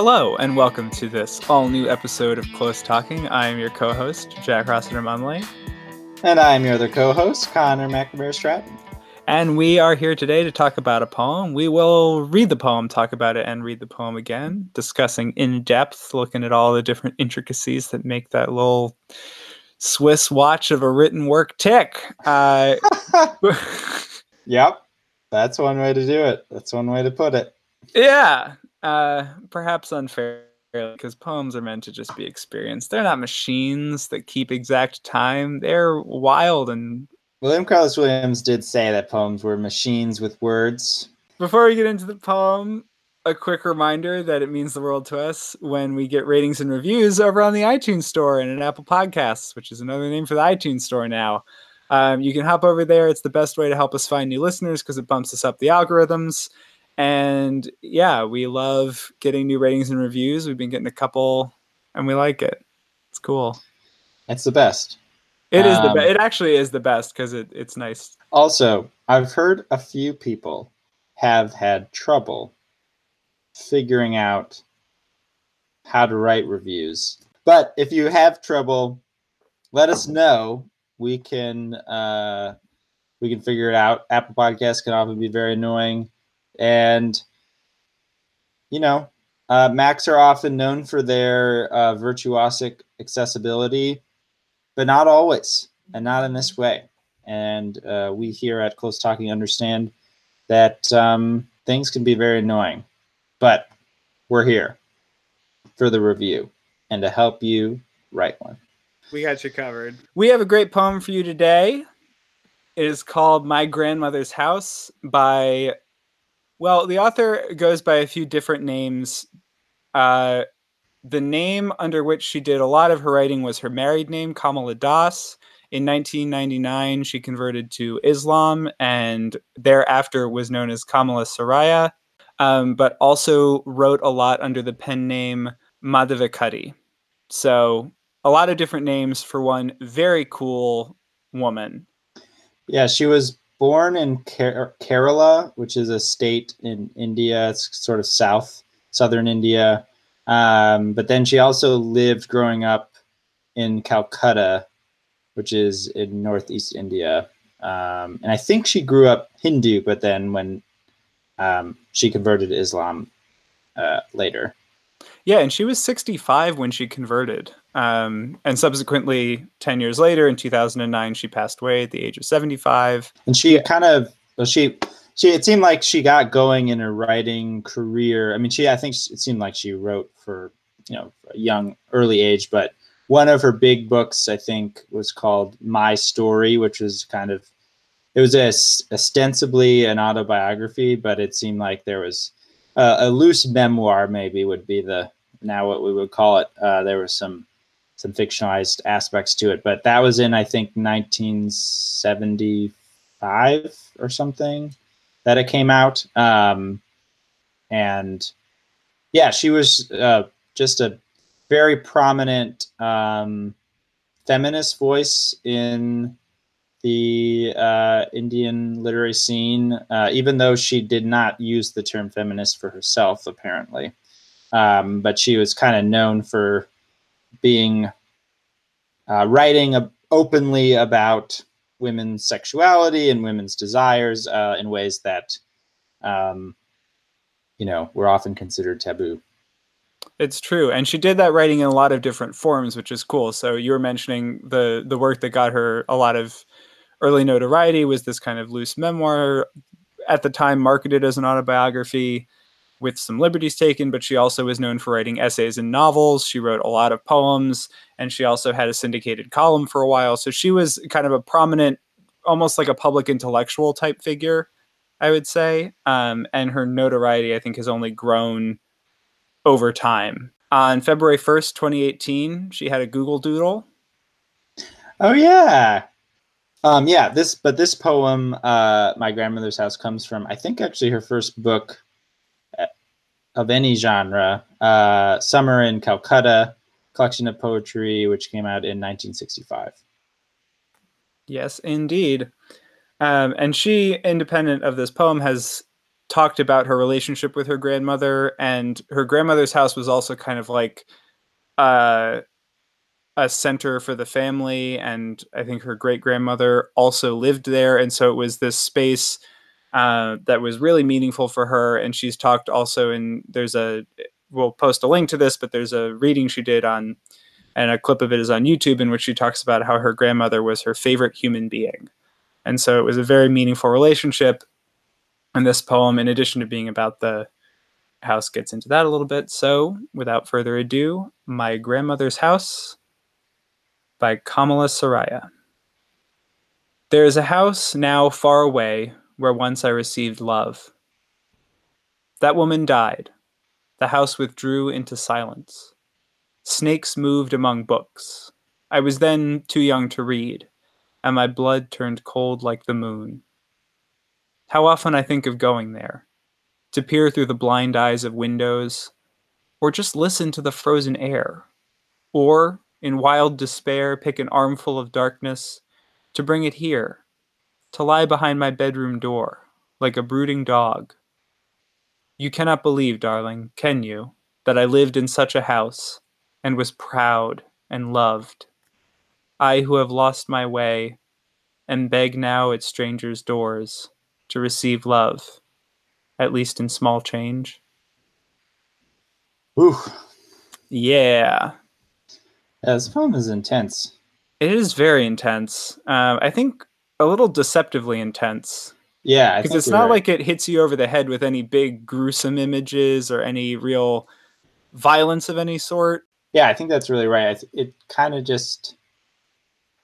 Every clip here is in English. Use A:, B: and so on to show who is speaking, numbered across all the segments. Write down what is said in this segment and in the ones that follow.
A: Hello, and welcome to this all new episode of Close Talking. I am your co host, Jack Rossiter Mumley.
B: And I'm your other co host, Connor McNamara Stratton.
A: And we are here today to talk about a poem. We will read the poem, talk about it, and read the poem again, discussing in depth, looking at all the different intricacies that make that little Swiss watch of a written work tick. Uh,
B: yep, that's one way to do it. That's one way to put it.
A: Yeah, uh, perhaps unfair because poems are meant to just be experienced. They're not machines that keep exact time. They're wild and.
B: William Carlos Williams did say that poems were machines with words.
A: Before we get into the poem, a quick reminder that it means the world to us when we get ratings and reviews over on the iTunes Store and in Apple Podcasts, which is another name for the iTunes Store now. Um, you can hop over there. It's the best way to help us find new listeners because it bumps us up the algorithms. And yeah, we love getting new ratings and reviews. We've been getting a couple and we like it. It's cool.
B: It's the best.
A: It is the best. It actually is the best because it, it's nice.
B: Also, I've heard a few people have had trouble figuring out how to write reviews. But if you have trouble, let us know. We can uh, we can figure it out. Apple Podcasts can often be very annoying. And, you know, uh, Macs are often known for their uh, virtuosic accessibility, but not always, and not in this way. And uh, we here at Close Talking understand that um, things can be very annoying, but we're here for the review and to help you write one.
A: We got you covered. We have a great poem for you today. It is called My Grandmother's House by well, the author goes by a few different names. Uh, the name under which she did a lot of her writing was her married name, Kamala Das. In 1999, she converted to Islam and thereafter was known as Kamala Surayya, um, but also wrote a lot under the pen name Madhavikutty. So, a lot of different names for one very cool woman.
B: Yeah, she was born in Kerala, which is a state in India. It's sort of south, southern India. Um, but then she also lived growing up in Calcutta, which is in northeast India. Um, and I think she grew up Hindu, but then when um, she converted to Islam uh, later.
A: Yeah, and she was 65 when she converted. Um, and subsequently, 10 years later, in 2009, she passed away at the age of 75.
B: And she kind of, well, she, she, it seemed like she got going in her writing career. I mean, she, I think it seemed like she wrote for, you know, young, early age, but one of her big books, I think, was called My Story, which was kind of, it was a, ostensibly an autobiography, but it seemed like there was a, a loose memoir, maybe would be the, now what we would call it. Uh, there was some some fictionalized aspects to it. But that was in I think 1975 or something that it came out. Um, and yeah, she was uh, just a very prominent um, feminist voice in the uh, Indian literary scene, uh, even though she did not use the term feminist for herself, apparently. Um, but she was kind of known for being uh, writing openly about women's sexuality and women's desires uh, in ways that, um, you know, were often considered taboo.
A: It's true, and she did that writing in a lot of different forms, which is cool. So you were mentioning the the work that got her a lot of early notoriety was this kind of loose memoir at the time marketed as an autobiography with some liberties taken, but she also was known for writing essays and novels. She wrote a lot of poems, and she also had a syndicated column for a while. So she was kind of a prominent, almost like a public intellectual type figure, I would say. Um, and her notoriety, I think, has only grown over time. On February 1st, 2018, she had a Google Doodle.
B: Oh, yeah. Um, yeah, this, but this poem, uh, My Grandmother's House, comes from, I think, actually her first book of any genre. Uh, Summer in Calcutta, collection of poetry, which came out in 1965.
A: Yes, indeed. Um, and she, independent of this poem, has talked about her relationship with her grandmother, and her grandmother's house was also kind of like uh, a center for the family. And I think her great grandmother also lived there, and so it was this space uh, that was really meaningful for her. And she's talked also in there's a we'll post a link to this, but there's a reading she did on, and a clip of it is on YouTube in which she talks about how her grandmother was her favorite human being. And so it was a very meaningful relationship. And this poem, in addition to being about the house, gets into that a little bit. So without further ado, My Grandmother's House by Kamala Surayya. There is a house now far away where once I received love. That woman died the house withdrew into silence. Snakes moved among books. I was then too young to read, and my blood turned cold like the moon. How often I think of going there, to peer through the blind eyes of windows, or just listen to the frozen air, or, in wild despair, pick an armful of darkness to bring it here, to lie behind my bedroom door, like a brooding dog, you cannot believe, darling, can you, that I lived in such a house, and was proud and loved? I who have lost my way, and beg now at strangers' doors to receive love, at least in small change.
B: Ooh.
A: Yeah.
B: Yeah, this poem is intense.
A: It is very intense. Uh, I think a little deceptively intense.
B: Yeah,
A: because it's not right. like it hits you over the head with any big gruesome images or any real violence of any sort.
B: Yeah, I think that's really right. It kind of just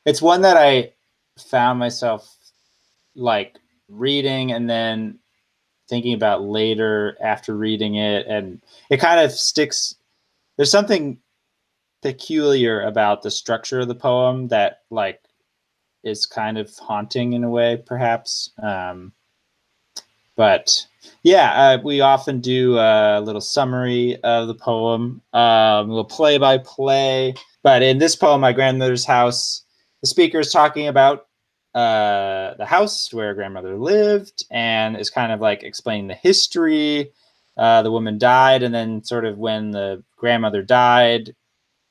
B: it's one that I found myself like reading and then thinking about later after reading it and it kind of sticks there's something peculiar about the structure of the poem that like is kind of haunting in a way, perhaps. Um, but yeah, uh, we often do a little summary of the poem, um, a little play by play. But in this poem, My Grandmother's House, the speaker is talking about uh, the house where grandmother lived and is kind of like explaining the history. Uh, the woman died, and then sort of when the grandmother died,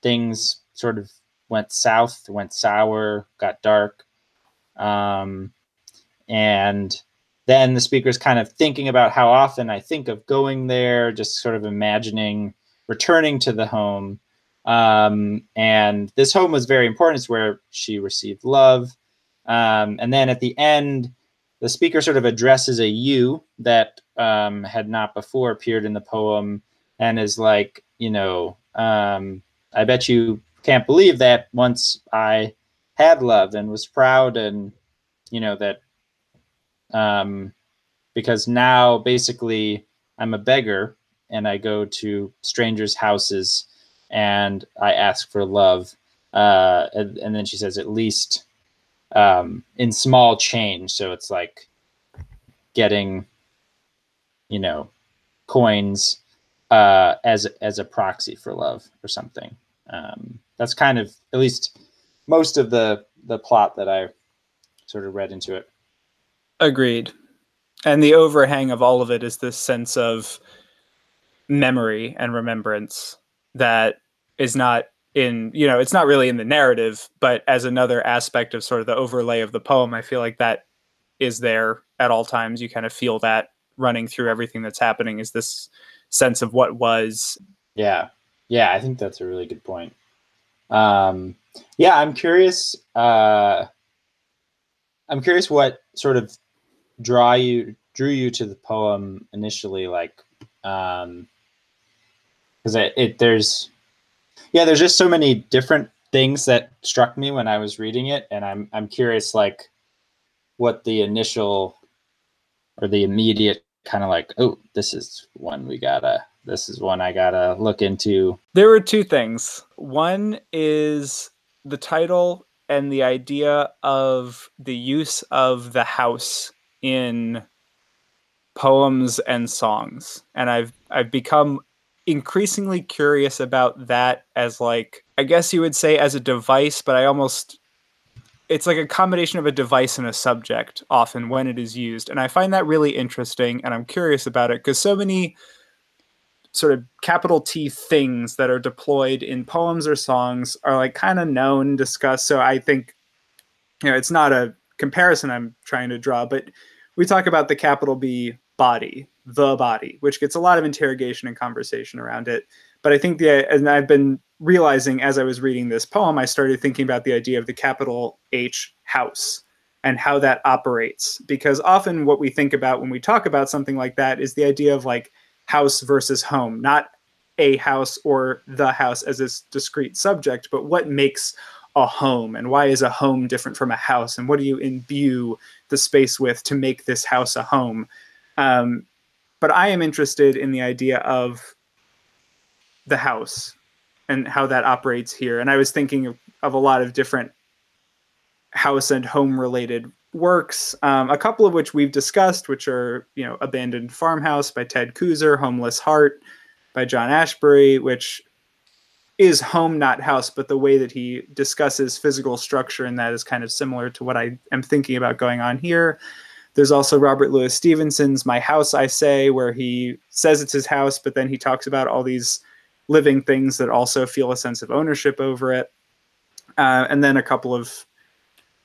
B: things sort of went south, went sour, got dark. Um, and then the speaker's kind of thinking about how often I think of going there, just sort of imagining returning to the home. Um, and this home was very important. It's where she received love. Um, and then at the end, the speaker sort of addresses a you that um, had not before appeared in the poem and is like, you know, um, I bet you can't believe that once I had love and was proud and you know that um because now basically I'm a beggar and I go to strangers' houses and I ask for love. Uh, and, and then she says, at least um, in small change. So it's like getting, you know, coins uh, as as a proxy for love or something. Um, that's kind of at least most of the the plot that I sort of read into it.
A: Agreed. And the overhang of all of it is this sense of memory and remembrance that is not in, you know, it's not really in the narrative, but as another aspect of sort of the overlay of the poem, I feel like that is there at all times. You kind of feel that running through everything that's happening is this sense of what was.
B: Yeah. Yeah, I think that's a really good point. Um, yeah, I'm curious. Uh, I'm curious what sort of draw you drew you to the poem initially, like, um, because it, it there's, yeah, there's just so many different things that struck me when I was reading it, and I'm I'm curious, like, what the initial or the immediate kind of like, oh, this is one we gotta this is one I gotta look into.
A: There were two things. One is the title and the idea of the use of the house in poems and songs. And I've I've become increasingly curious about that as like I guess you would say as a device, but I almost it's like a combination of a device and a subject often when it is used and i find that really interesting and i'm curious about it because so many sort of capital t things that are deployed in poems or songs are like kind of known discussed so i think you know it's not a comparison i'm trying to draw but we talk about the capital b body the body which gets a lot of interrogation and conversation around it but I think the and I've been realizing as I was reading this poem, I started thinking about the idea of the capital H house and how that operates. Because often what we think about when we talk about something like that is the idea of like house versus home, not a house or the house as a discrete subject, but what makes a home and why is a home different from a house and what do you imbue the space with to make this house a home um, but i am interested in the idea of the house and how that operates here. And I was thinking of, of a lot of different house and home related works, um, a couple of which we've discussed, which are, you know, Abandoned Farmhouse by Ted Kooser, Homeless Heart by John Ashbery, which is home, not house, but the way that he discusses physical structure and that is kind of similar to what I am thinking about going on here. There's also Robert Louis Stevenson's My House, I Say, where he says it's his house, but then he talks about all these living things that also feel a sense of ownership over it. Uh, and then a couple of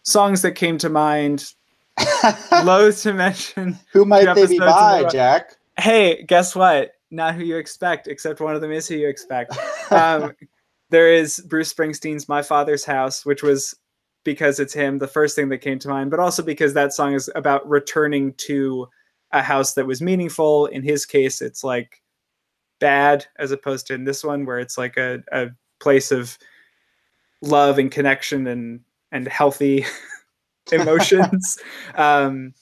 A: songs that came to mind. Loath to mention.
B: Who might they be by, Jack?
A: Hey, guess what? Not who you expect, except one of them is who you expect. Um, there is Bruce Springsteen's My Father's House, which was because it's him, the first thing that came to mind, but also because that song is about returning to a house that was meaningful. In his case, it's like bad as opposed to in this one where it's like a, a place of love and connection and and healthy emotions. Um,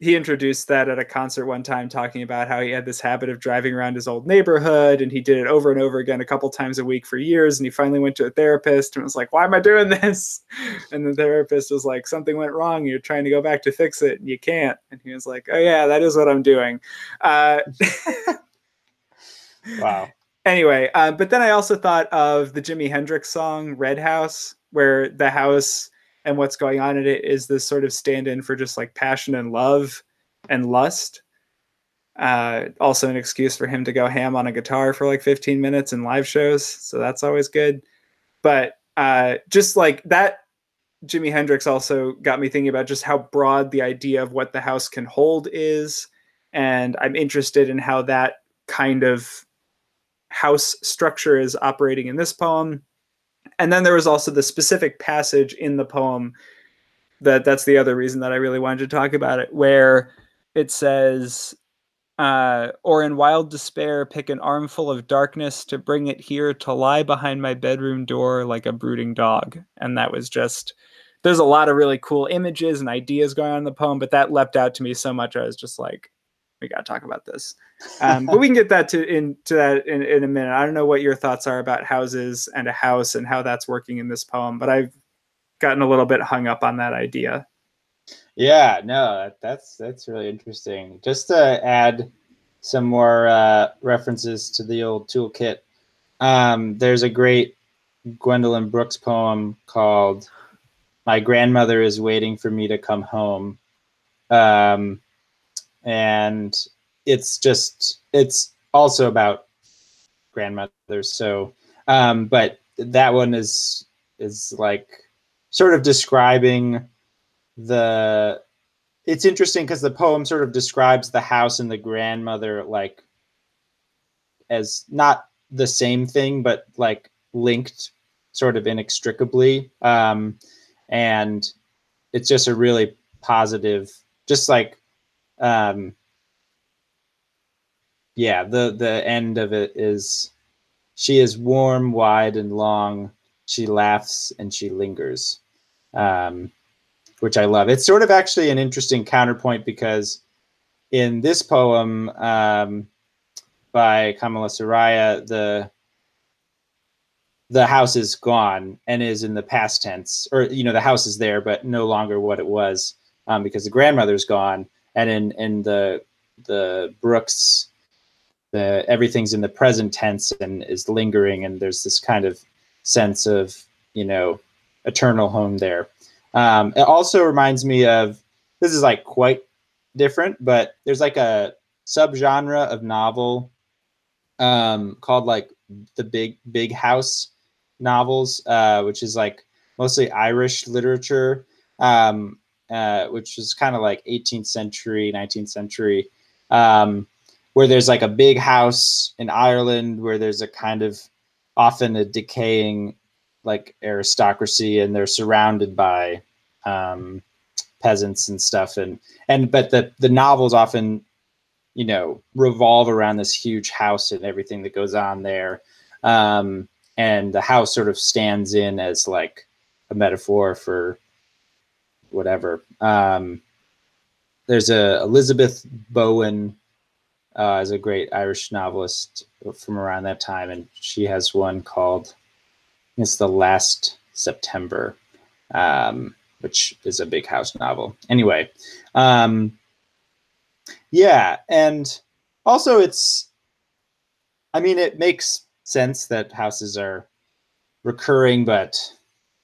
A: he introduced that at a concert one time talking about how he had this habit of driving around his old neighborhood and he did it over and over again a couple times a week for years and he finally went to a therapist and was like why am i doing this? And the therapist was like something went wrong. You're trying to go back to fix it and you can't. And he was like oh yeah that is what i'm doing. Uh,
B: Wow.
A: anyway, uh, but then I also thought of the Jimi Hendrix song "Red House," where the house and what's going on in it is this sort of stand-in for just like passion and love and lust. Uh, also, an excuse for him to go ham on a guitar for like 15 minutes in live shows, so that's always good. But uh, just like that, Jimi Hendrix also got me thinking about just how broad the idea of what the house can hold is, and I'm interested in how that kind of house structure is operating in this poem. And then there was also the specific passage in the poem that that's the other reason that I really wanted to talk about it, where it says, uh, or in wild despair, pick an armful of darkness to bring it here to lie behind my bedroom door like a brooding dog. And that was just, there's a lot of really cool images and ideas going on in the poem, but that leapt out to me so much. I was just like, we got to talk about this. Um, but we can get that to into that in, in a minute. I don't know what your thoughts are about houses and a house and how that's working in this poem, but I've gotten a little bit hung up on that idea.
B: Yeah, no, that, that's that's really interesting. Just to add some more uh, references to the old toolkit, um, there's a great Gwendolyn Brooks poem called "My Grandmother is Waiting for Me to Come Home." Um, and it's just it's also about grandmothers. So, um, but that one is is like sort of describing the. It's interesting because the poem sort of describes the house and the grandmother like as not the same thing, but like linked sort of inextricably. Um, and it's just a really positive, just like um, yeah, the the end of it is she is warm, wide, and long. She laughs and she lingers, um, which I love. It's sort of actually an interesting counterpoint because in this poem um, by Kamala Surayya, the the house is gone and is in the past tense, or you know, the house is there, but no longer what it was um, because the grandmother's gone and in in the the Brooks, the everything's in the present tense and is lingering, and there's this kind of sense of you know eternal home there. Um, it also reminds me of this is like quite different, but there's like a subgenre of novel um, called like the big big house novels, uh, which is like mostly Irish literature, um, uh, which is kind of like 18th century, 19th century, um, where there's like a big house in Ireland where there's a kind of often a decaying like aristocracy and they're surrounded by um, peasants and stuff and and but the the novels often you know revolve around this huge house and everything that goes on there um, and the house sort of stands in as like a metaphor for whatever um, there's a elizabeth bowen uh, is a great irish novelist from around that time and she has one called it's the last september um, which is a big house novel. Anyway, um, yeah, and also it's, I mean, it makes sense that houses are recurring, but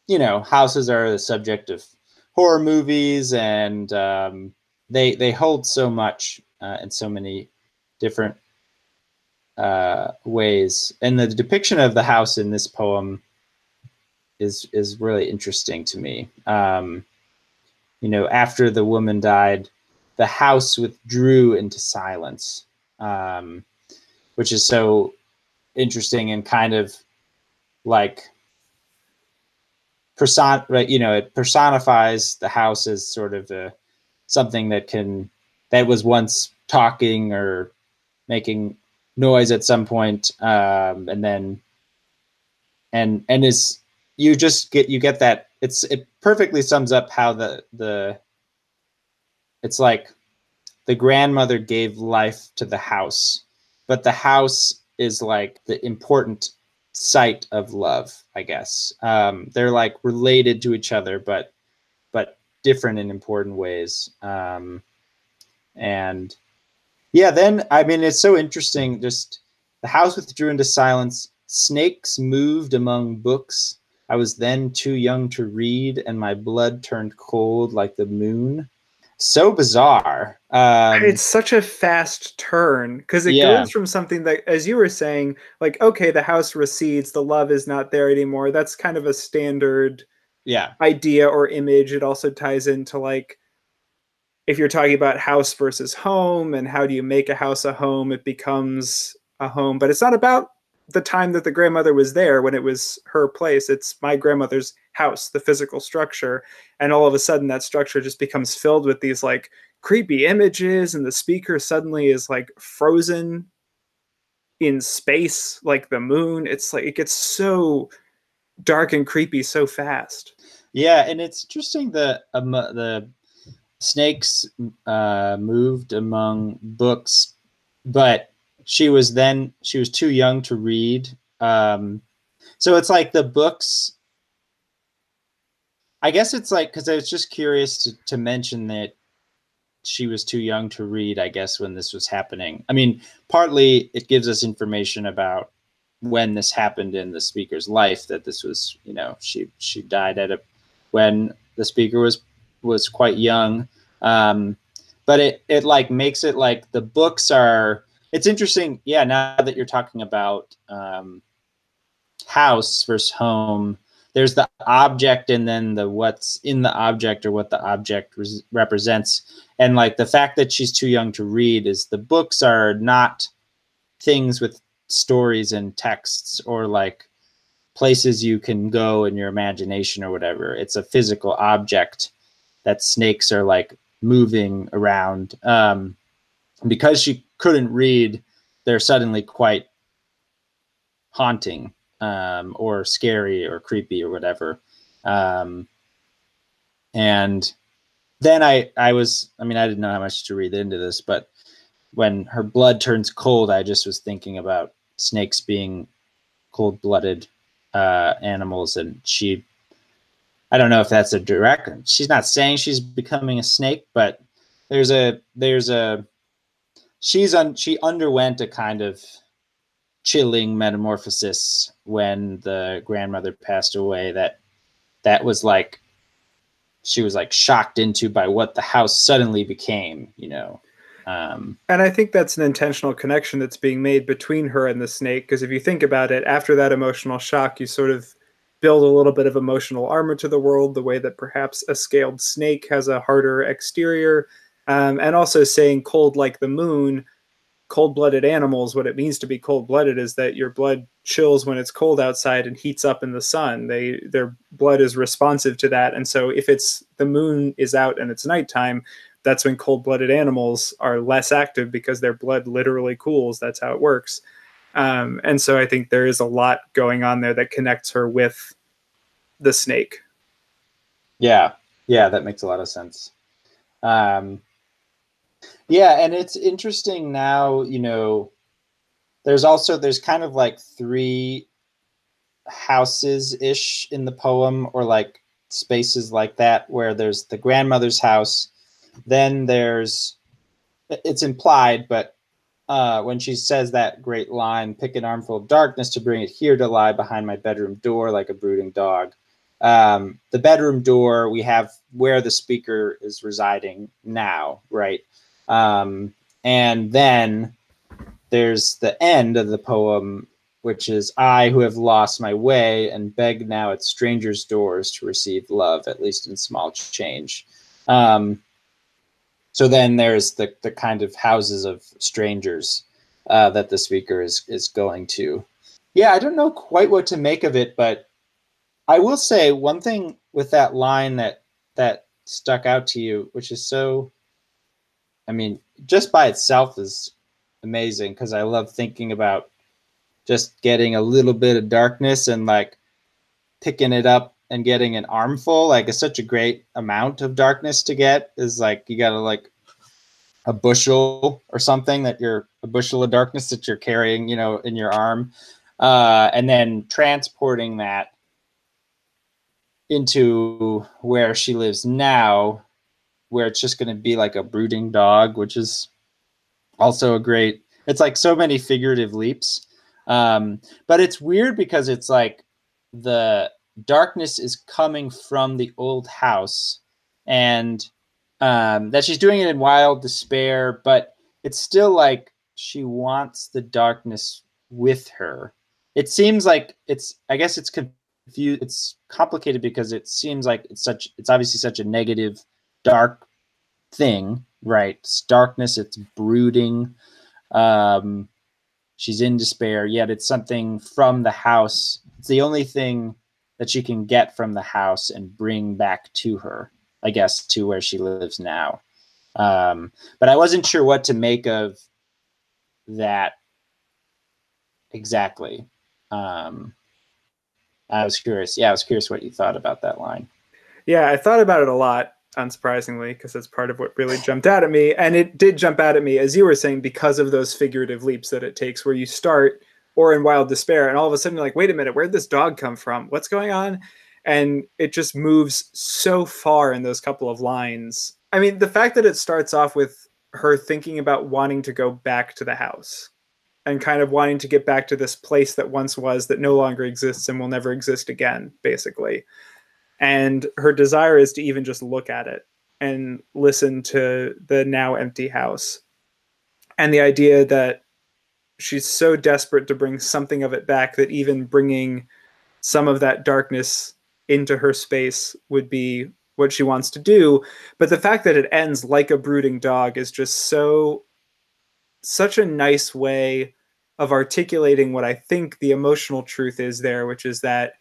B: you know, houses are the subject of horror movies, and um, they they hold so much uh, in so many different uh, ways. And the depiction of the house in this poem is is really interesting to me. Um, you know, after the woman died, the house withdrew into silence, um, which is so interesting and kind of like person, right? You know, it personifies the house as sort of a something that can that was once talking or making noise at some point, um, and then and and is you just get you get that it's it perfectly sums up how the the it's like the grandmother gave life to the house but the house is like the important site of love i guess. Um, they're like related to each other but but different in important ways. Um, and yeah then i mean it's so interesting just the house withdrew into silence snakes moved among books. I was then too young to read, and my blood turned cold like the moon. So bizarre. Um,
A: it's such a fast turn because it yeah. goes from something that, as you were saying, like, okay, the house recedes, the love is not there anymore. That's kind of a standard
B: yeah
A: idea or image. It also ties into like, if you're talking about house versus home and how do you make a house a home, it becomes a home, but it's not about the time that the grandmother was there when it was her place. It's my grandmother's house, the physical structure. And all of a sudden that structure just becomes filled with these like creepy images and the speaker suddenly is like frozen in space like the moon. It's like it gets so dark and creepy so fast.
B: Yeah, and it's interesting that um, the snakes uh, moved among books, but she was then she was too young to read. Um, so it's like the books. I guess it's like because I was just curious to, to mention that she was too young to read. I guess when this was happening. I mean, partly it gives us information about when this happened in the speaker's life. That this was, you know, she she died at a when the speaker was was quite young. Um, but it it like makes it like the books are it's interesting. Yeah, now that you're talking about um, house versus home, there's the object and then the what's in the object or what the object res- represents. And like the fact that she's too young to read is the books are not things with stories and texts or like places you can go in your imagination or whatever. It's a physical object that snakes are like moving around. Um, because she couldn't read, they're suddenly quite haunting um, or scary or creepy or whatever. Um, and then I, I was, I mean, I didn't know how much to read into this, but when her blood turns cold, I just was thinking about snakes being cold blooded uh, animals. And she, I don't know if that's a direct, she's not saying she's becoming a snake, but there's a, there's a, she's on she underwent a kind of chilling metamorphosis when the grandmother passed away that that was like she was like shocked into by what the house suddenly became, you know. Um,
A: and I think that's an intentional connection that's being made between her and the snake. Because if you think about it, after that emotional shock, you sort of build a little bit of emotional armor to the world, the way that perhaps a scaled snake has a harder exterior. Um, and also saying cold like the moon, cold blooded animals, what it means to be cold blooded is that your blood chills when it's cold outside and heats up in the sun. They their blood is responsive to that. And so if it's the moon is out and it's nighttime, that's when cold blooded animals are less active because their blood literally cools. That's how it works. Um, and so I think there is a lot going on there that connects her with the snake.
B: Yeah, yeah, that makes a lot of sense. Um, yeah, and it's interesting now. You know, there's also there's kind of like three houses ish in the poem, or like spaces like that, where there's the grandmother's house, then there's it's implied, but uh, when she says that great line, pick an armful of darkness to bring it here to lie behind my bedroom door like a brooding dog. Um, the bedroom door, we have where the speaker is residing now, right? Um, and then there's the end of the poem, which is I who have lost my way and beg now at strangers' doors to receive love, at least in small change. Um, so then there's the, the kind of houses of strangers uh, that the speaker is, is going to. Yeah, I don't know quite what to make of it, but I will say one thing with that line that that stuck out to you, which is so I mean, just by itself is amazing because I love thinking about just getting a little bit of darkness and like picking it up and getting an armful. Like it's such a great amount of darkness to get is like you gotta like a bushel or something that you're a bushel of darkness that you're carrying you know in your arm. Uh, and then transporting that into where she lives now where it's just going to be like a brooding dog which is also a great it's like so many figurative leaps um, but it's weird because it's like the darkness is coming from the old house and um, that she's doing it in wild despair, but it's still like she wants the darkness with her. It seems like it's, I guess it's confused, it's complicated because it seems like it's such, it's obviously such a negative, dark thing, right? It's darkness, it's brooding. Um, she's in despair, yet it's something from the house. It's the only thing that she can get from the house and bring back to her, I guess, to where she lives now. Um, but I wasn't sure what to make of that exactly. Um, I was curious. Yeah, I was curious what you thought about that line.
A: Yeah, I thought about it a lot, unsurprisingly, because that's part of what really jumped out at me. And it did jump out at me, as you were saying, because of those figurative leaps that it takes, where you start or in wild despair and all of a sudden you're like wait a minute where'd this dog come from? What's going on? And it just moves so far in those couple of lines. I mean the fact that it starts off with her thinking about wanting to go back to the house and kind of wanting to get back to this place that once was that no longer exists and will never exist again basically and her desire is to even just look at it and listen to the now empty house. And the idea that she's so desperate to bring something of it back that even bringing some of that darkness into her space would be what she wants to do. But the fact that it ends like a brooding dog is just so such a nice way of articulating what i think the emotional truth is there which is that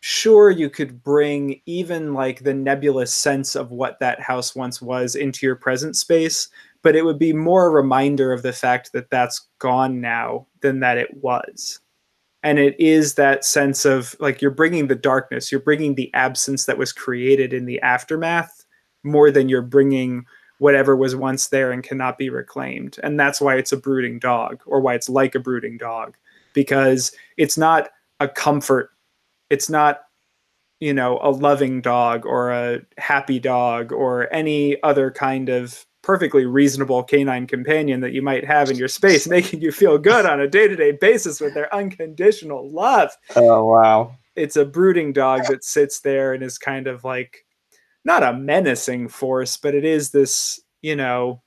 A: sure you could bring even like the nebulous sense of what that house once was into your present space but it would be more a reminder of the fact that that's gone now than that it was. And it is that sense of like you're bringing the darkness you're bringing the absence that was created in the aftermath more than you're bringing whatever was once there and cannot be reclaimed. And that's why it's a brooding dog or why it's like a brooding dog because it's not a comfort it's not you know a loving dog or a happy dog or any other kind of perfectly reasonable canine companion that you might have in your space, making you feel good on a day to day basis with their unconditional love.
B: Oh, wow.
A: It's a brooding dog that sits there and is kind of like not a menacing force, but it is this, you know,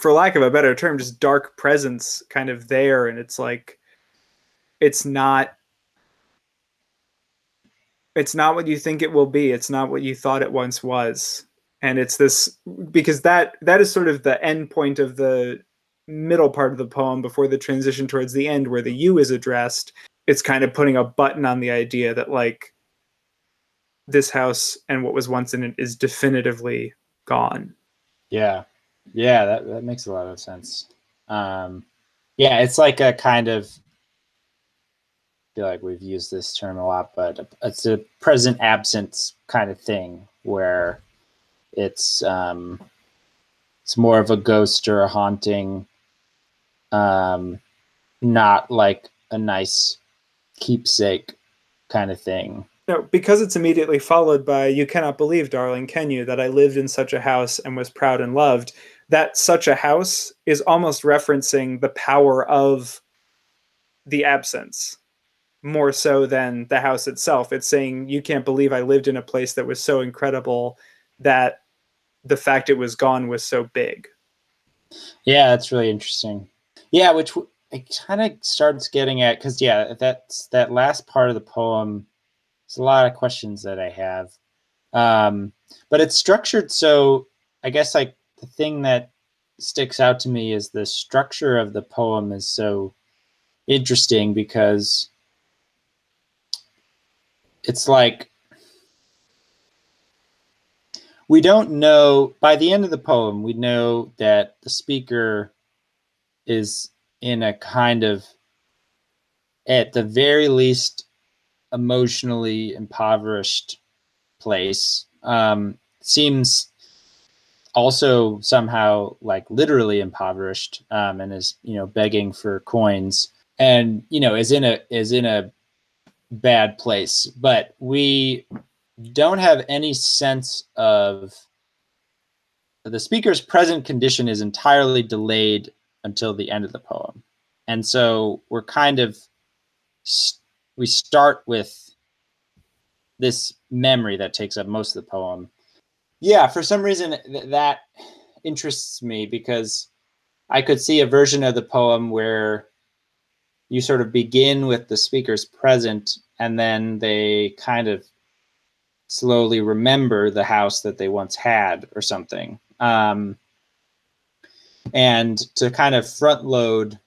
A: for lack of a better term, just dark presence kind of there. And it's like, it's not, it's not what you think it will be. It's not what you thought it once was. And it's this, because that, that is sort of the end point of the middle part of the poem before the transition towards the end where the you is addressed. It's kind of putting a button on the idea that like, this house and what was once in it is definitively gone.
B: Yeah. Yeah, that, that makes a lot of sense. Um, yeah, it's like a kind of feel like we've used this term a lot, but it's a present absence kind of thing where it's um, it's more of a ghost or a haunting, um, not like a nice keepsake kind of thing.
A: No, because it's immediately followed by "You cannot believe, darling, can you, that I lived in such a house and was proud and loved." That such a house is almost referencing the power of the absence more so than the house itself. It's saying you can't believe I lived in a place that was so incredible that the fact it was gone was so big.
B: Yeah, that's really interesting. Yeah, which it kind of starts getting at because yeah, that's that last part of the poem there's a lot of questions that I have. Um, but it's structured so I guess like the thing that sticks out to me is the structure of the poem is so interesting because it's like we don't know by the end of the poem we know that the speaker is in a kind of at the very least emotionally impoverished place. Um, seems also somehow like literally impoverished um, and is you know begging for coins and you know is in a is in a bad place but we don't have any sense of the speaker's present condition is entirely delayed until the end of the poem and so we're kind of we start with this memory that takes up most of the poem. Yeah, for some reason th- that interests me because I could see a version of the poem where you sort of begin with the speaker's present and then they kind of slowly remember the house that they once had or something. Um, and to kind of front load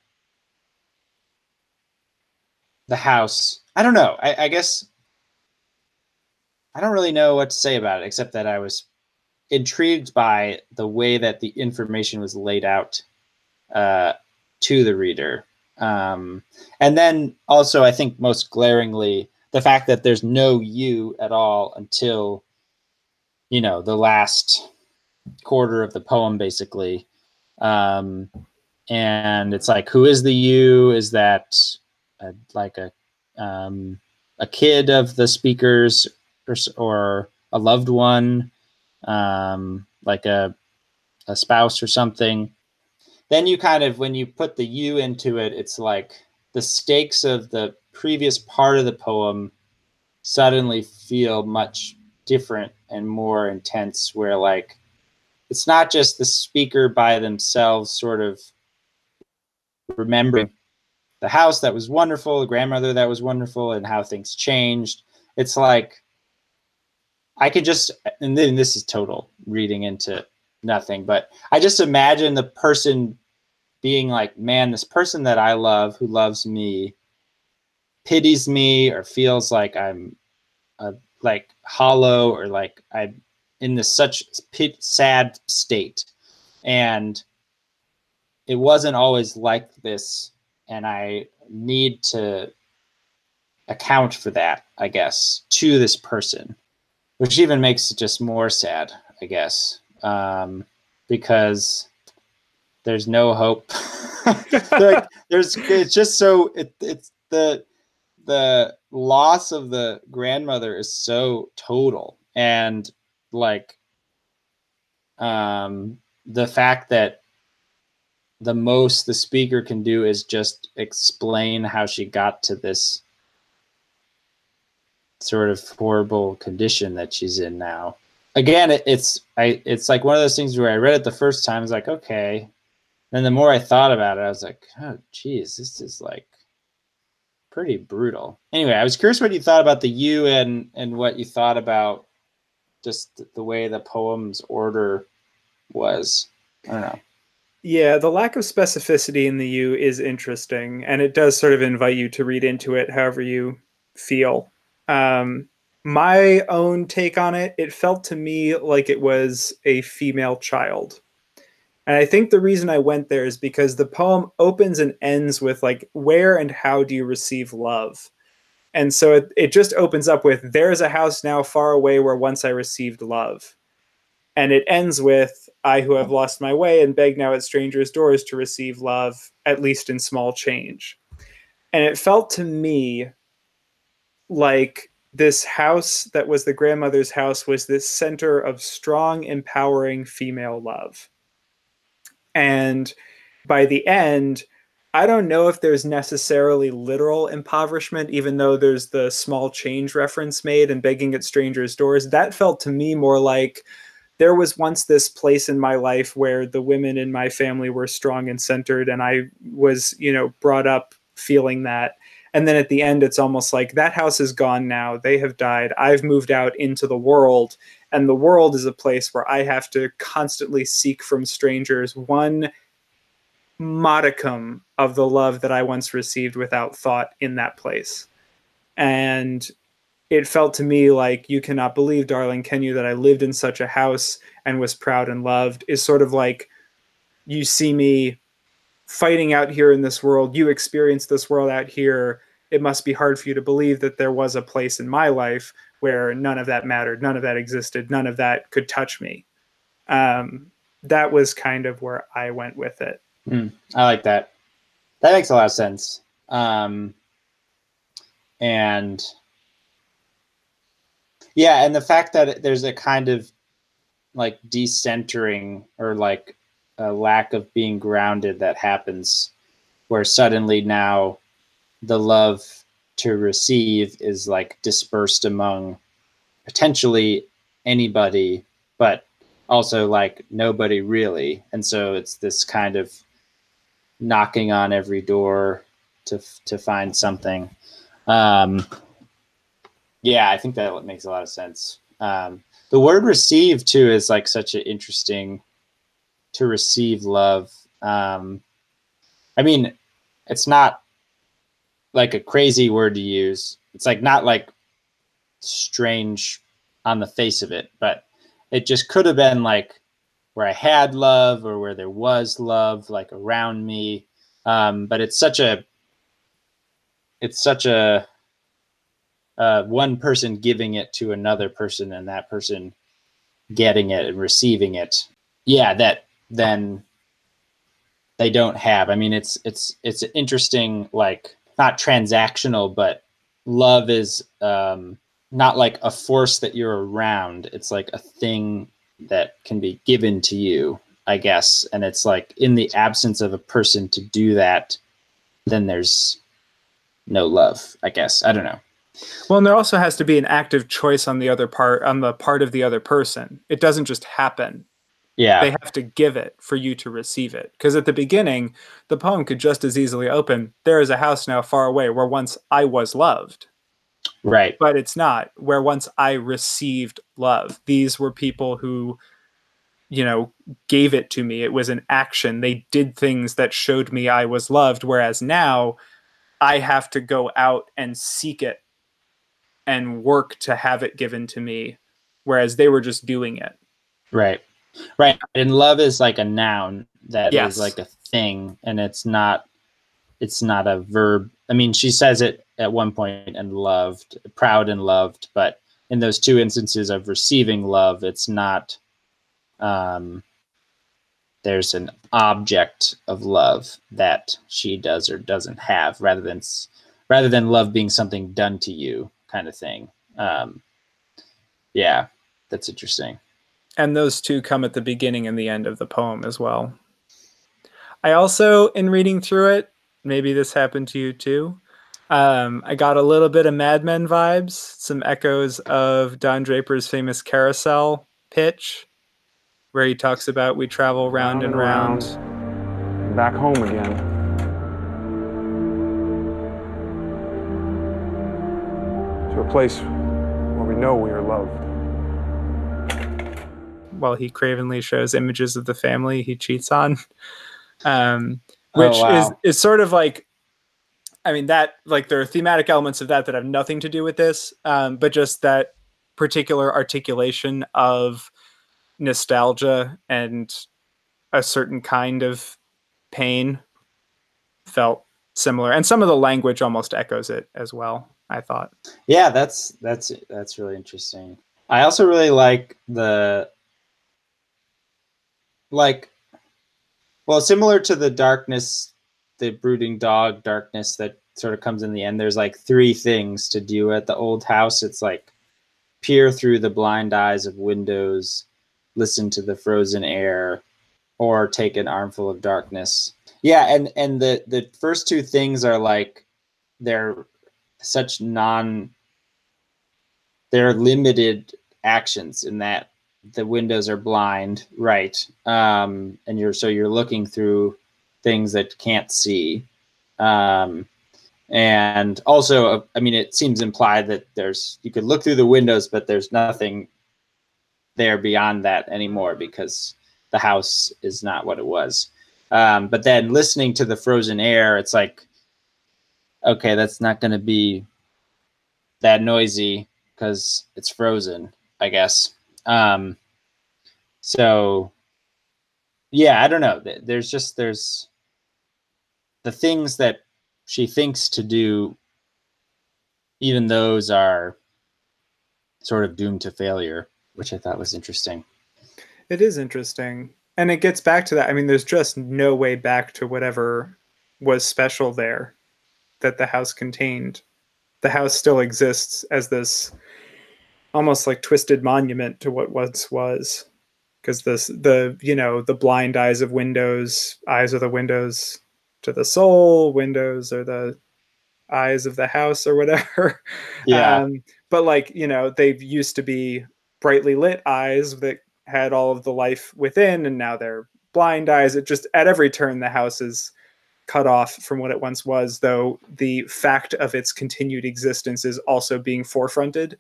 B: the house. I don't know. I, I guess I don't really know what to say about it except that I was intrigued by the way that the information was laid out uh, to the reader. Um, and then also, I think most glaringly, the fact that there's no you at all until, you know, the last quarter of the poem, basically. Um, and it's like, who is the you? Is that a, like a um, a kid of the speakers or, or a loved one, um, like a a spouse or something. Then you kind of when you put the you into it, it's like the stakes of the previous part of the poem suddenly feel much different and more intense where like it's not just the speaker by themselves sort of remembering the house that was wonderful, the grandmother that was wonderful, and how things changed. It's like I could just, and then this is total reading into nothing, but I just imagine the person being like, man, this person that I love, who loves me, pities me or feels like I'm uh, like hollow or like I'm in this such pit, sad state. And it wasn't always like this and I need to account for that, I guess, to this person, which even makes it just more sad, I guess, um, because there's no hope. like, there's it's just so it, it's the the loss of the grandmother is so total and like um the fact that the most the speaker can do is just explain how she got to this sort of horrible condition that she's in now. Again, it, it's I it's like one of those things where I read it the first time, I was like, okay. Then the more I thought about it, I was like, oh geez, this is like pretty brutal. Anyway, I was curious what you thought about the U and and what you thought about just the way the poem's order was. I don't know.
A: Yeah, the lack of specificity in the U is interesting, and it does sort of invite you to read into it however you feel. Um, my own take on it, it felt to me like it was a female child. And I think the reason I went there is because the poem opens and ends with like, where and how do you receive love? And so it, it just opens up with, there is a house now far away where once I received love. And it ends with, I who have lost my way and beg now at strangers' doors to receive love, at least in small change. And it felt to me like this house that was the grandmother's house was this center of strong, empowering female love. And by the end, I don't know if there's necessarily literal impoverishment, even though there's the small change reference made and begging at strangers' doors. That felt to me more like there was once this place in my life where the women in my family were strong and centered, and I was, you know, brought up feeling that and then at the end it's almost like that house is gone now. They have died. I've moved out into the world. And the world is a place where i have to constantly seek from strangers one modicum of the love that i once received without thought in that place. And it felt to me like you cannot believe darling can you that i lived in such a house and was proud and loved? Is sort of like you see me fighting out here in this world. You experience this world out here. It must be hard for you to believe that there was a place in my life where none of that mattered, none of that existed, none of that could touch me. Um, that was kind of where I went with it.
B: Mm, I like that. That makes a lot of sense. Um, and yeah, and the fact that there's a kind of like decentering or like a lack of being grounded that happens where suddenly now the love to receive is like dispersed among potentially anybody but also like nobody really. And so it's this kind of knocking on every door to to find something. Um yeah i think that makes a lot of sense. Um the word receive too is like such an interesting to receive love. Um, I mean, it's not like a crazy word to use. It's like not like strange on the face of it, but it just could have been like where I had love or where there was love like around me. Um, but it's such a it's such a uh, one person giving it to another person and that person getting it and receiving it. Yeah, that then they don't have. I mean, it's it's it's interesting, like not transactional, but love is um, not like a force that you're around. It's like a thing that can be given to you, I guess. And it's like in the absence of a person to do that, then there's no love, I guess. I don't know.
A: Well, and there also has to be an active choice on the other part, on the part of the other person. It doesn't just happen.
B: Yeah.
A: They have to give it for you to receive it. Because at the beginning, the poem could just as easily open, There is a house now far away where once I was loved.
B: Right.
A: But it's not where once I received love. These were people who, you know, gave it to me. It was an action. They did things that showed me I was loved. Whereas now I have to go out and seek it and work to have it given to me. Whereas they were just doing it.
B: Right. Right. And love is like a noun that yes. is like a thing and it's not it's not a verb. I mean, she says it at one point and loved, proud and loved, but in those two instances of receiving love, it's not um there's an object of love that she does or doesn't have rather than rather than love being something done to you kind of thing. Um yeah, that's interesting
A: and those two come at the beginning and the end of the poem as well. I also, in reading through it, maybe this happened to you too, Um, I got a little bit of Mad Men vibes, some echoes of Don Draper's famous carousel pitch, where he talks about we travel round, and round.
C: Back home again. To a place where we know we are loved.
A: While he cravenly shows images of the family he cheats on, um, which
B: Oh, wow.
A: is is sort of like I mean that like there are thematic elements of that that have nothing to do with this, um, but just that particular articulation of nostalgia and a certain kind of pain felt similar, and some of the language almost echoes it as well. I thought.
B: Yeah, that's that's that's really interesting. I also really like the like well, similar to the darkness, the brooding dog darkness that sort of comes in the end. There's like three things to do at the old house. It's like peer through the blind eyes of windows, listen to the frozen air, or take an armful of darkness. Yeah, and and the the first two things are like they're such non they're limited actions in that the windows are blind right um and you're so you're looking through things that can't see um and also i mean it seems implied that there's you could look through the windows but there's nothing there beyond that anymore because the house is not what it was um but then listening to the frozen air it's like okay, that's not going to be that noisy because it's frozen, I guess. Um, so, yeah, I don't know. There's just there's the things that she thinks to do. Even those are sort of doomed to failure, which I thought was interesting.
A: It is interesting. And it gets back to that. I mean, there's just no way back to whatever was special there that the house contained. The house still exists as this almost like twisted monument to what once was. Because this the you know, the blind eyes of windows, eyes are the windows to the soul, windows are the eyes of the house or whatever.
B: Yeah.
A: Um, but like, you know, they used to be brightly lit eyes that had all of the life within, and now they're blind eyes. It just at every turn the house is cut off from what it once was, though the fact of its continued existence is also being forefronted.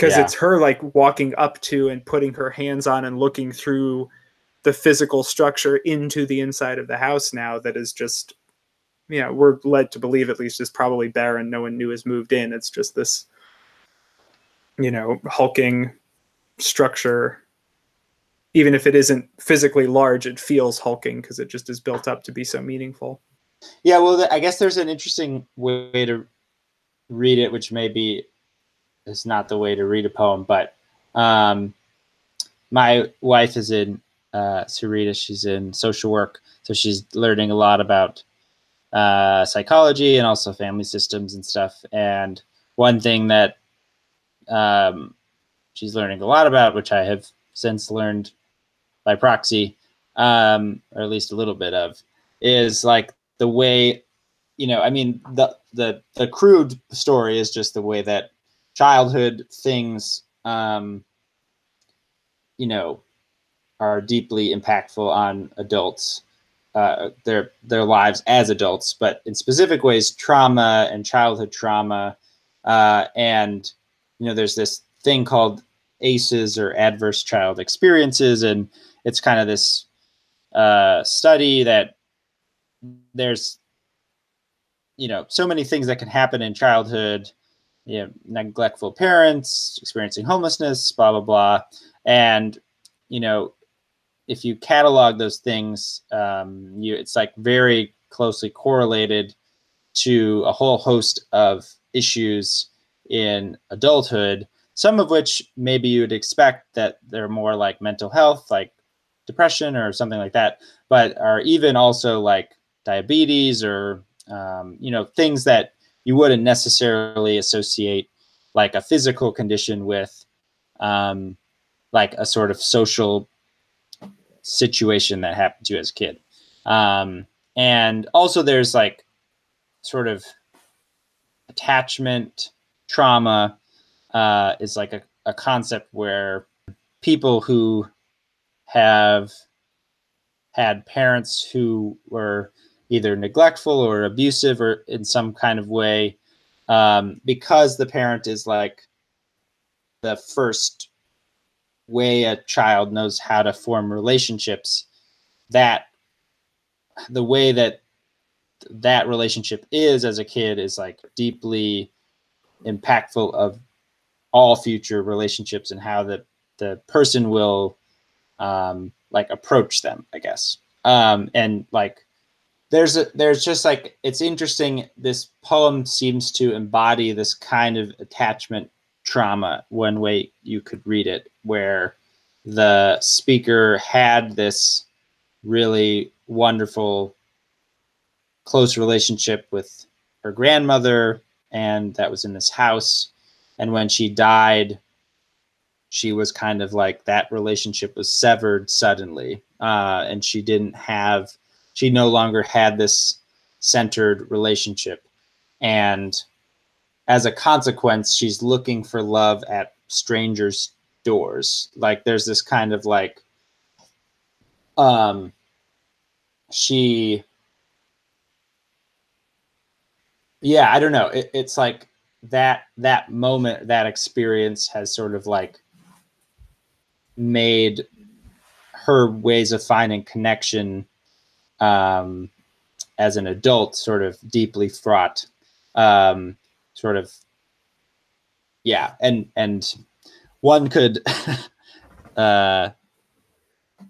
A: Because
B: Yeah.
A: it's her like walking up to and putting her hands on and looking through the physical structure into the inside of the house now that is just yeah we're led to believe at least is probably barren. No one new has moved in. It's just this you know hulking structure. Even if it isn't physically large it feels hulking because it just is built up to be so meaningful.
B: Yeah, well, I guess there's an interesting way to read it, which maybe is not the way to read a poem, but um, my wife is in uh, Sarita. She's in social work, so she's learning a lot about uh, psychology and also family systems and stuff. And one thing that um, she's learning a lot about, which I have since learned by proxy, um, or at least a little bit of, is like the way you know i mean the the the crude story is just the way that childhood things um you know are deeply impactful on adults uh their their lives as adults but in specific ways trauma and childhood trauma uh and you know there's this thing called ACEs or adverse child experiences and it's kind of this uh study that there's you know so many things that can happen in childhood you know neglectful parents experiencing homelessness blah blah blah. And you know if you catalog those things um, you it's like very closely correlated to a whole host of issues in adulthood some of which maybe you would expect that they're more like mental health like depression or something like that but are even also like diabetes or um, you know things that you wouldn't necessarily associate like a physical condition with um, like a sort of social situation that happened to you as a kid. Um, and also there's like sort of attachment trauma uh, is like a, a concept where people who have had parents who were either neglectful or abusive or in some kind of way um, because the parent is like the first way a child knows how to form relationships that the way that that relationship is as a kid is like deeply impactful of all future relationships and how the the person will um like approach them i guess. Um and like there's a there's just like it's interesting this poem seems to embody this kind of attachment trauma one way you could read it where the speaker had this really wonderful close relationship with her grandmother and that was in this house and when she died she was kind of like that relationship was severed suddenly uh, and she didn't have she no longer had this centered relationship. And as a consequence she's looking for love at strangers doors. Like there's this kind of like um she yeah i don't know. It, it's like that that moment that experience has sort of like made her ways of finding connection um, as an adult sort of deeply fraught um, sort of yeah and and one could uh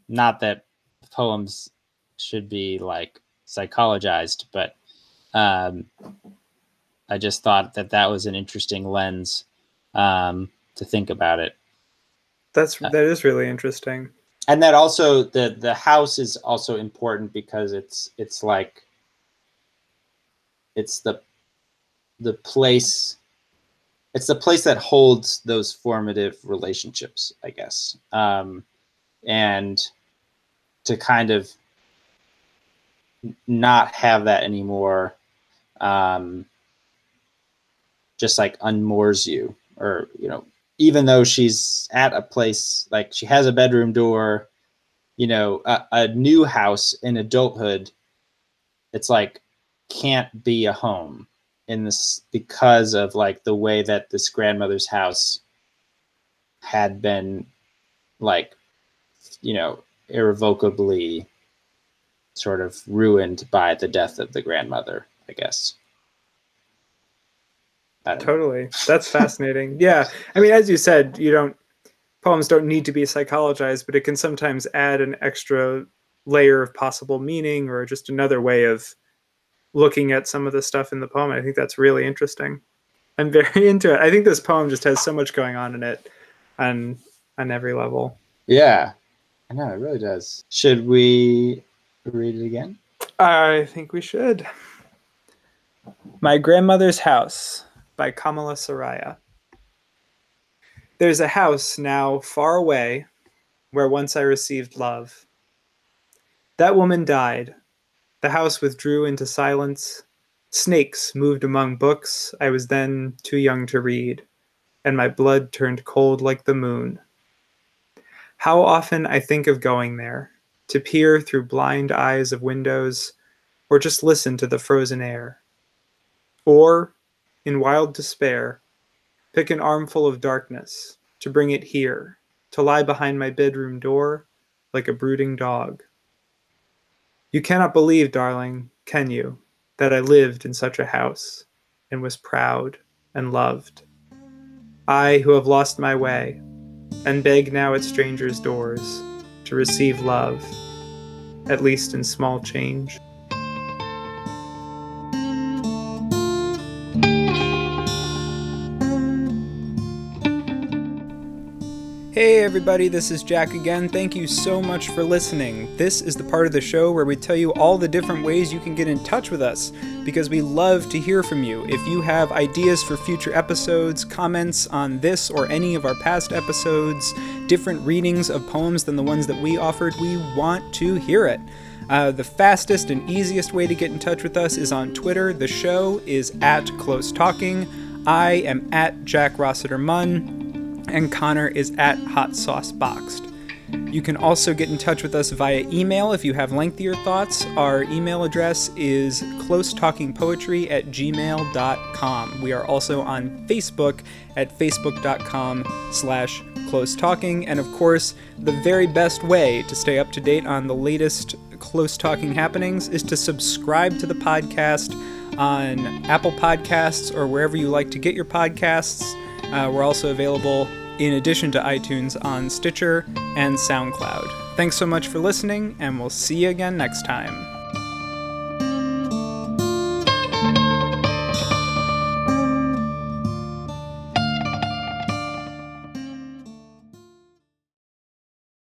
B: not that poems should be like psychologized but um i just thought that that was an interesting lens um to think about it
A: That's that is really interesting.
B: And that also the the house is also important because it's it's like it's the the place it's the place that holds those formative relationships i guess. Um and to kind of not have that anymore um just like unmoors you or you know even though she's at a place like she has a bedroom door you know a, a new house in adulthood it's like can't be a home in this because of like the way that this grandmother's house had been like you know irrevocably sort of ruined by the death of the grandmother i guess.
A: Totally. That's fascinating. yeah. I mean, as you said, you don't poems don't need to be psychologized, but it can sometimes add an extra layer of possible meaning or just another way of looking at some of the stuff in the poem. I think that's really interesting. I'm very into it. I think this poem just has so much going on in it on on every level.
B: yeah i know it really does should we read it again
A: I think we should. My Grandmother's House by Kamala Surayya. There's a house now far away where once I received love. That woman died. The house withdrew into silence. Snakes moved among books I was then too young to read, and my blood turned cold like the moon. How often I think of going there, to peer through blind eyes of windows, or just listen to the frozen air. Or, in wild despair, pick an armful of darkness to bring it here, to lie behind my bedroom door like a brooding dog. You cannot believe, darling, can you, that I lived in such a house and was proud and loved? I who have lost my way and beg now at strangers' doors to receive love, at least in small change. Hey everybody, this is Jack again. Thank you so much for listening. This is the part of the show where we tell you all the different ways you can get in touch with us because we love to hear from you. If you have ideas for future episodes, comments on this or any of our past episodes, different readings of poems than the ones that we offered, we want to hear it. Uh, the fastest and easiest way to get in touch with us is on Twitter. The show is at Close Talking. I am at Jack Rossiter Munn, and Connor is at Hot Sauce Boxed. You can also get in touch with us via email if you have lengthier thoughts. Our email address is closetalkingpoetry at gmail.com. We are also on Facebook at facebook.com slash close talking. And of course, the very best way to stay up to date on the latest close talking happenings is to subscribe to the podcast on Apple Podcasts or wherever you like to get your podcasts. Uh, we're also available in addition to iTunes on Stitcher and SoundCloud. Thanks so much for listening, and we'll see you again next time.